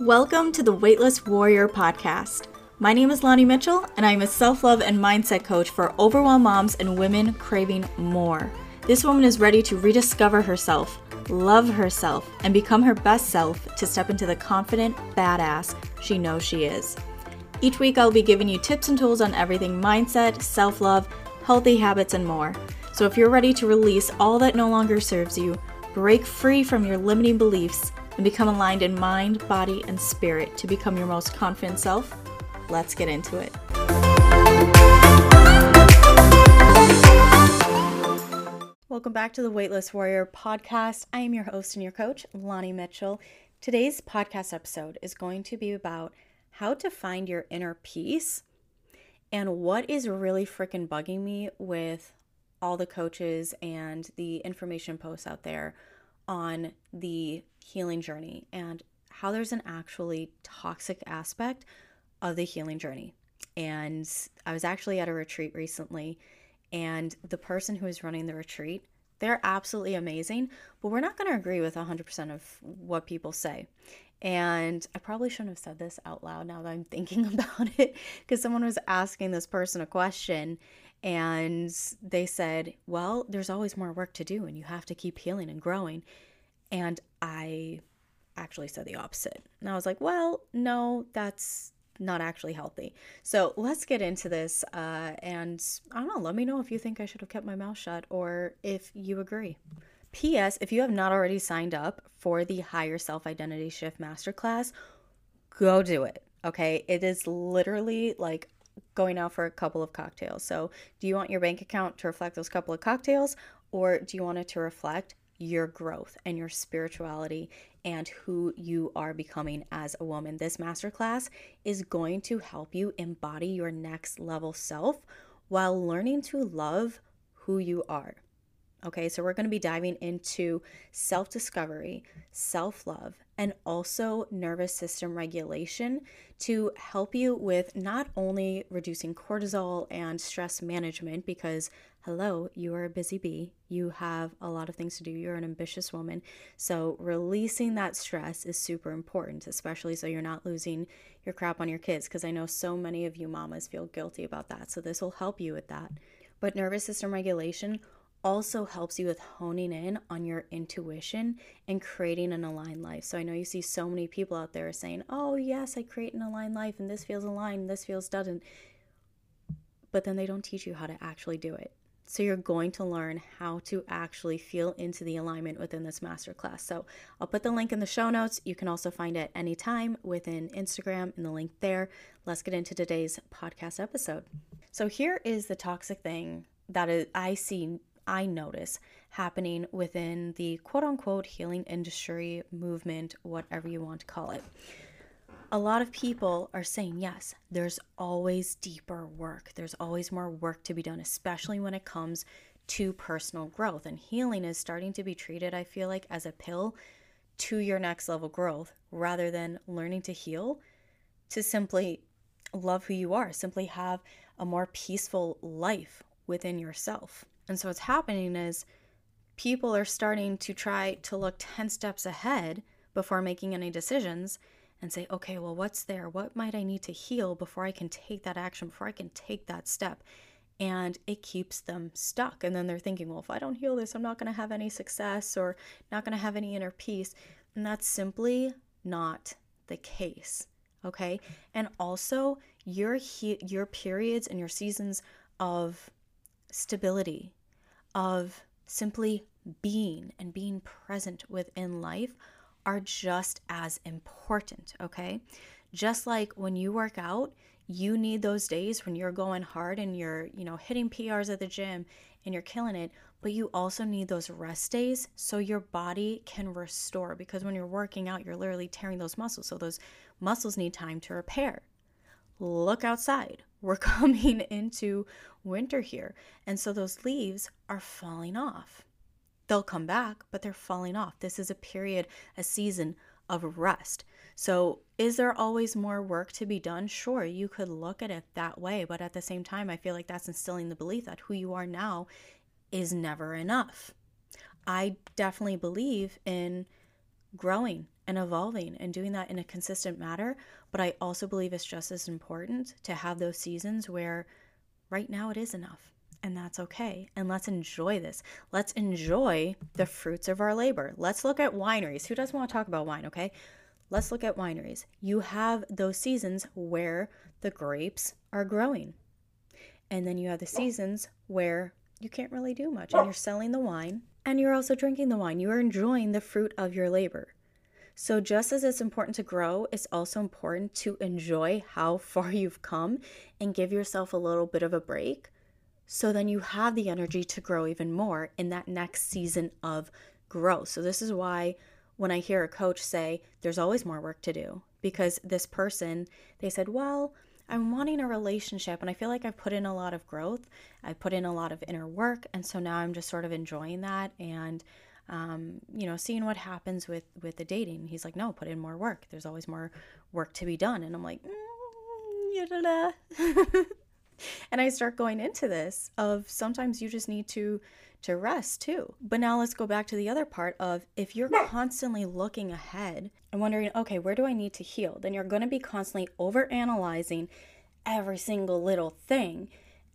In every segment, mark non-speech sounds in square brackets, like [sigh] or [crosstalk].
Welcome to the Weightless Warrior podcast. My name is Lonnie Mitchell, and I am a self love and mindset coach for overwhelmed moms and women craving more. This woman is ready to rediscover herself, love herself, and become her best self to step into the confident badass she knows she is. Each week, I'll be giving you tips and tools on everything mindset, self love, healthy habits, and more. So if you're ready to release all that no longer serves you, break free from your limiting beliefs, and become aligned in mind, body, and spirit to become your most confident self, let's get into it. Welcome back to the Weightless Warrior podcast. I am your host and your coach, Lonnie Mitchell. Today's podcast episode is going to be about how to find your inner peace and what is really freaking bugging me with all the coaches and the information posts out there on the healing journey and how there's an actually toxic aspect of the healing journey. And I was actually at a retreat recently, and the person who is running the retreat, they're absolutely amazing, but we're not going to agree with 100% of what people say. And I probably shouldn't have said this out loud now that I'm thinking [laughs] about it, because someone was asking this person a question, and they said, Well, there's always more work to do, and you have to keep healing and growing. And I actually said the opposite. And I was like, well, no, that's not actually healthy. So let's get into this. Uh, and I don't know, let me know if you think I should have kept my mouth shut or if you agree. P.S. If you have not already signed up for the Higher Self Identity Shift Masterclass, go do it. Okay. It is literally like going out for a couple of cocktails. So, do you want your bank account to reflect those couple of cocktails or do you want it to reflect your growth and your spirituality and who you are becoming as a woman. This masterclass is going to help you embody your next level self while learning to love who you are. Okay, so we're going to be diving into self discovery, self love, and also nervous system regulation to help you with not only reducing cortisol and stress management, because hello, you are a busy bee, you have a lot of things to do, you're an ambitious woman. So, releasing that stress is super important, especially so you're not losing your crap on your kids, because I know so many of you mamas feel guilty about that. So, this will help you with that. But nervous system regulation also helps you with honing in on your intuition and creating an aligned life. So I know you see so many people out there saying, "Oh, yes, I create an aligned life and this feels aligned, this feels doesn't." But then they don't teach you how to actually do it. So you're going to learn how to actually feel into the alignment within this masterclass. So I'll put the link in the show notes. You can also find it anytime within Instagram and the link there. Let's get into today's podcast episode. So here is the toxic thing that I see I notice happening within the quote unquote healing industry movement, whatever you want to call it. A lot of people are saying, yes, there's always deeper work. There's always more work to be done, especially when it comes to personal growth. And healing is starting to be treated, I feel like, as a pill to your next level growth rather than learning to heal to simply love who you are, simply have a more peaceful life within yourself. And so what's happening is people are starting to try to look 10 steps ahead before making any decisions and say, okay, well, what's there? What might I need to heal before I can take that action, before I can take that step? And it keeps them stuck. And then they're thinking, well, if I don't heal this, I'm not going to have any success or not going to have any inner peace. And that's simply not the case. Okay. And also, your, he- your periods and your seasons of stability, of simply being and being present within life are just as important, okay? Just like when you work out, you need those days when you're going hard and you're, you know, hitting PRs at the gym and you're killing it, but you also need those rest days so your body can restore because when you're working out, you're literally tearing those muscles. So those muscles need time to repair. Look outside. We're [laughs] coming into winter here. And so those leaves are falling off. They'll come back, but they're falling off. This is a period, a season of rest. So, is there always more work to be done? Sure, you could look at it that way, but at the same time, I feel like that's instilling the belief that who you are now is never enough. I definitely believe in growing and evolving and doing that in a consistent manner. But I also believe it's just as important to have those seasons where right now it is enough and that's okay. And let's enjoy this. Let's enjoy the fruits of our labor. Let's look at wineries. Who doesn't want to talk about wine, okay? Let's look at wineries. You have those seasons where the grapes are growing. And then you have the seasons where you can't really do much and you're selling the wine and you're also drinking the wine. You are enjoying the fruit of your labor. So, just as it's important to grow, it's also important to enjoy how [laughs] far you've come and give yourself a little bit of a break. So then you have the energy to grow even more in that next season of growth. So, this is why when I hear a coach say, there's always more work to do, because this person, they said, well, I'm wanting a relationship and I feel like I've put in a lot of growth. I put in a lot of inner work. And so now I'm just sort of enjoying that and, um, you know, seeing what happens with, with the dating. He's like, no, put in more work. There's always more work to be done. And I'm like, mm, [laughs] and I start going into this of sometimes you just need to to rest too. But now let's go back to the other part of if you're constantly looking ahead and wondering, okay, where do I need to heal? Then you're going to be constantly over analyzing every single little thing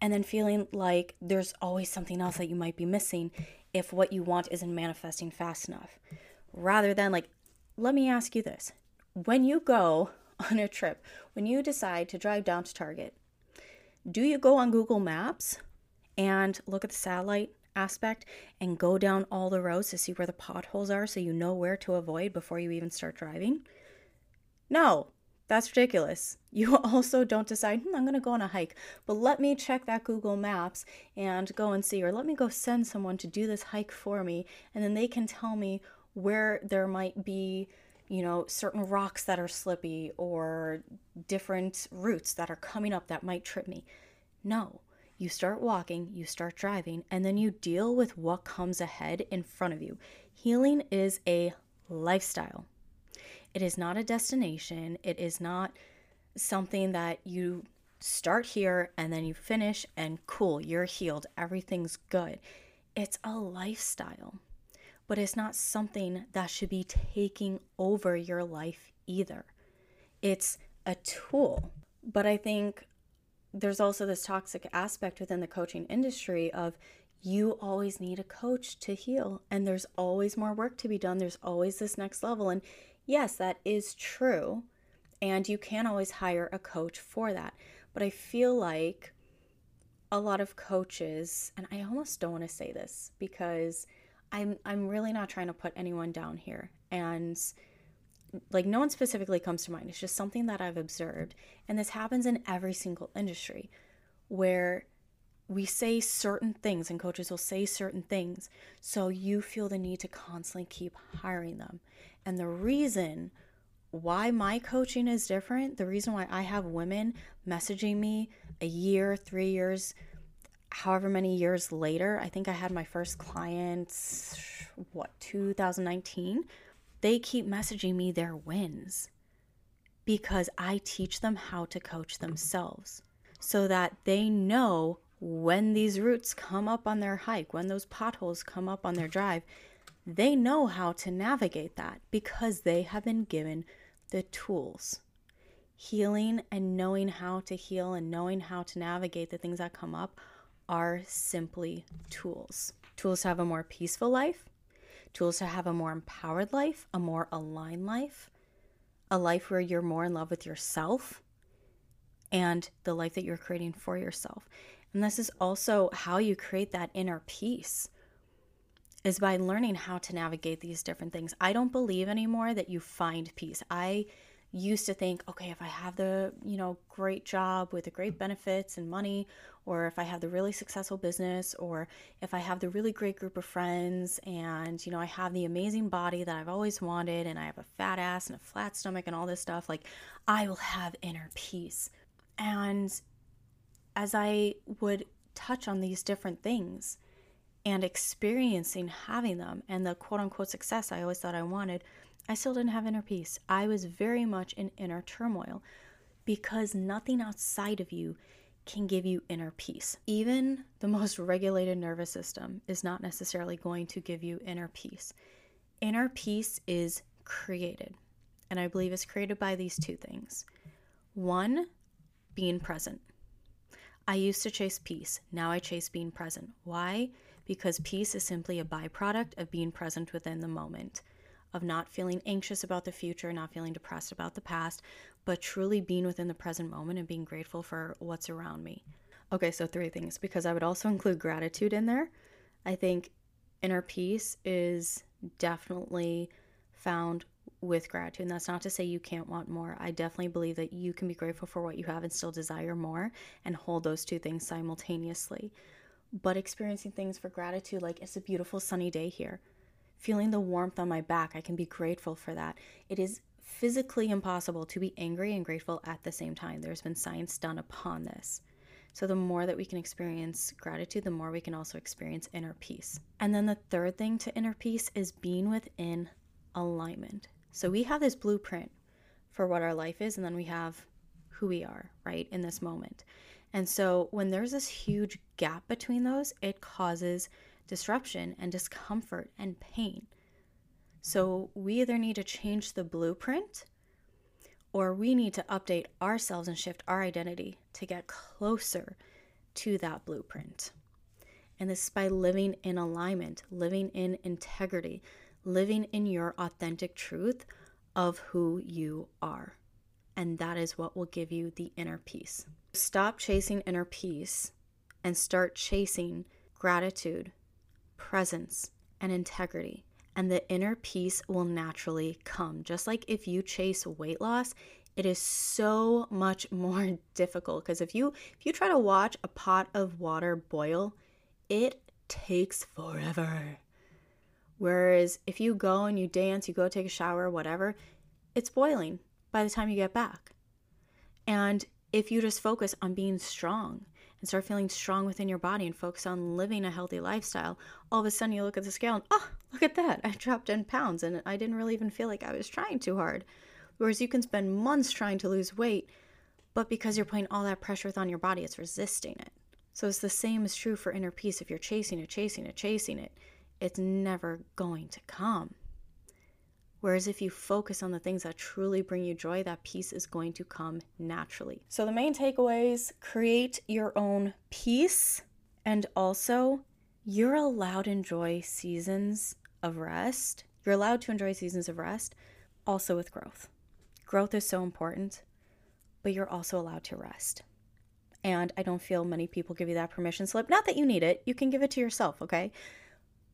and then feeling like there's always something else that you might be missing if what you want isn't manifesting fast enough. Rather than like, let me ask you this. When you go [laughs] on a trip, when you decide to drive down to Target, do you go on Google Maps and look at the satellite aspect and go down all the roads to see where the potholes are so you know where to avoid before you even start driving? No, that's ridiculous. [laughs] You also don't decide, hmm, I'm going to go on a hike, but let me check that Google Maps and go and see, or let me go send someone to do this hike for me, and then they can tell me where there might be, you know, certain rocks that are slippy or different routes that are coming up that might trip me. No, you start walking, you start driving, and then you deal with what comes ahead in front of you. Healing is a lifestyle. It is not a destination. It is not something that you start here and then you finish and cool, you're healed, everything's good. It's a lifestyle, but it's not something that should be taking over your life either. It's a tool. But I think there's also this toxic aspect within the coaching industry of you always need a coach to heal and there's always more work to be done there's always this next level and yes that is true and you can always hire a coach for that but i feel like a lot of coaches and i almost don't want to say this because i'm i'm really not trying to put anyone down here and like no one specifically comes to mind. It's just something that I've observed. And this happens in every single industry where we say certain things and coaches will say certain things. So you feel the need to constantly keep hiring them. And the reason why my coaching is different, the reason why I have women messaging me a year, three years, however many years later, I think I had my first client, what, 2019 they keep messaging me their wins because I teach them how to coach themselves so that they know when these roots come up on their hike, when those potholes come up on their drive, they know how to navigate that because they have been given the tools. Healing and knowing how to heal and knowing how to navigate the things that come up are simply tools. Tools to have a more peaceful life, tools to have a more empowered life, a more aligned life, a life where you're more in love with yourself and the life that you're creating for yourself. And this is also how you create that inner peace is by learning how to navigate these different things. I don't believe anymore that you find peace. I used to think, okay, if I have the, you know, great job with the great benefits and money, or if I have the really successful business, or if I have the really great group of friends and, you know, I have the amazing body that I've always wanted and I have a fat ass and a flat stomach and all this stuff, like I will have inner peace. And as I would touch on these different things and experiencing having them and the quote unquote success I always thought I wanted, I still didn't have inner peace. I was very much in inner turmoil because nothing outside of you can give you inner peace. Even the most regulated nervous system is not necessarily going to give you inner peace. Inner peace is created. And I believe it's created by these two things. One, being present. I used to chase peace. Now I chase being present. Why? Because peace is simply a byproduct of being present within the moment, of not feeling anxious about the future, not feeling depressed about the past, but truly being within the present moment and being grateful for what's around me. Okay, so three things, because I would also include gratitude in there. I think inner peace is definitely found with gratitude. And that's not to say you can't want more. I definitely believe that you can be grateful for what you have and still desire more and hold those two things simultaneously. But experiencing things for gratitude, like it's a beautiful sunny day here, feeling the warmth on my back, I can be grateful for that. It is physically impossible to be angry and grateful at the same time. There's been science done upon this. So, the more that we can experience gratitude, the more we can also experience inner peace. And then the third thing to inner peace is being within alignment. So we have this blueprint for what our life is, and then we have who we are, right, in this moment. And so when there's this huge gap between those, it causes disruption and discomfort and pain. So we either need to change the blueprint or we need to update ourselves and shift our identity to get closer to that blueprint. And this is by living in alignment, living in integrity, living in your authentic truth of who you are. And that is what will give you the inner peace. Stop chasing inner peace and start chasing gratitude, presence, and integrity. And the inner peace will naturally come. Just like if you chase weight loss, it is so much [laughs] more difficult because if you if you try to watch a pot of water boil, it takes forever. Whereas if you go and you dance, you go take a shower, whatever, it's boiling by the time you get back. And if you just focus on being strong and start feeling strong within your body and focus on living a healthy lifestyle, all of a sudden you look at the scale and, oh, look at that. I dropped 10 pounds and I didn't really even feel like I was trying too hard. Whereas you can spend months trying to lose weight, but because you're putting all that pressure on your body, it's resisting it. So it's the same is true for inner peace. If you're chasing it, chasing it, chasing it, it's never going to come. Whereas if you focus on the things that truly bring you joy, that peace is going to come naturally. So, the main takeaways create your own peace, and also you're allowed to enjoy seasons of rest. You're allowed to enjoy seasons of rest also with growth. Growth is so important, but you're also allowed to rest. And I don't feel many people give you that permission slip. Not that you need it, you can give it to yourself, okay?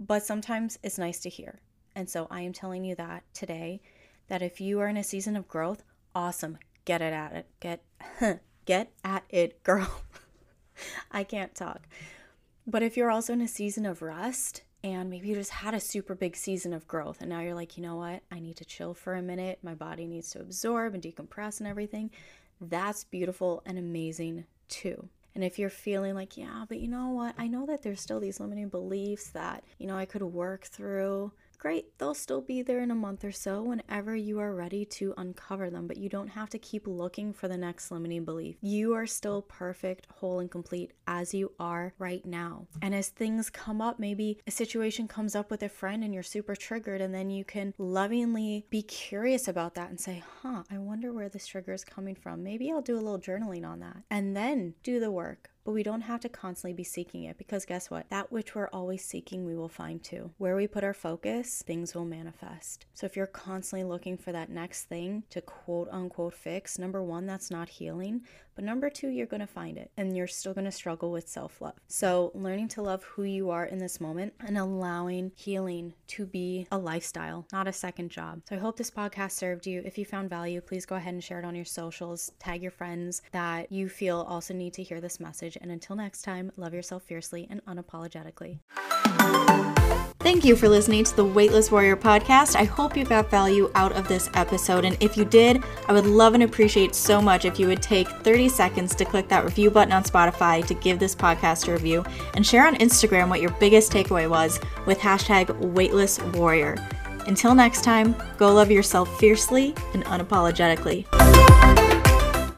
but sometimes it's nice to hear. And so I am telling you that today that if you are in a season of growth, awesome. Get it at it. Get [laughs] get at it, girl. [laughs] I can't talk. But if you're also in a season of rest and maybe you just had a super big season of growth and now you're like, "You know what? I need to chill for a minute. My body needs to absorb and decompress and everything." That's beautiful and amazing too. And if you're feeling like, yeah, but you know what? I know that there's still these limiting beliefs that, you know, I could work through great, they'll still be there in a month or so whenever you are ready to uncover them, but you don't have to keep looking for the next limiting belief. You are still perfect, whole, and complete as you are right now. And as things come up, maybe a situation comes up with a friend and you're super triggered, and then you can lovingly be curious about that and say, huh, I wonder where this trigger is coming from. Maybe I'll do a little journaling on that. And then do the work but we don't have to constantly be seeking it because guess what? That which we're always seeking, we will find too. Where we put our focus, things will manifest. So if you're constantly looking for that next thing to quote unquote fix, number one, that's not healing. But number two, you're going to find it and you're still going to struggle with self love. So, learning to love who you are in this moment and allowing healing to be a lifestyle, not a second job. So, I hope this podcast served you. If you found value, please go ahead and share it on your socials. Tag your friends that you feel also need to hear this message. And until next time, love yourself fiercely and unapologetically. Thank you for listening to the Weightless Warrior podcast. I hope you got value out of this episode. And if you did, I would love and appreciate so much if you would take 30 seconds to click that review button on Spotify to give this podcast a review and share on Instagram what your biggest takeaway was with hashtag Weightless Warrior. Until next time, go love yourself fiercely and unapologetically.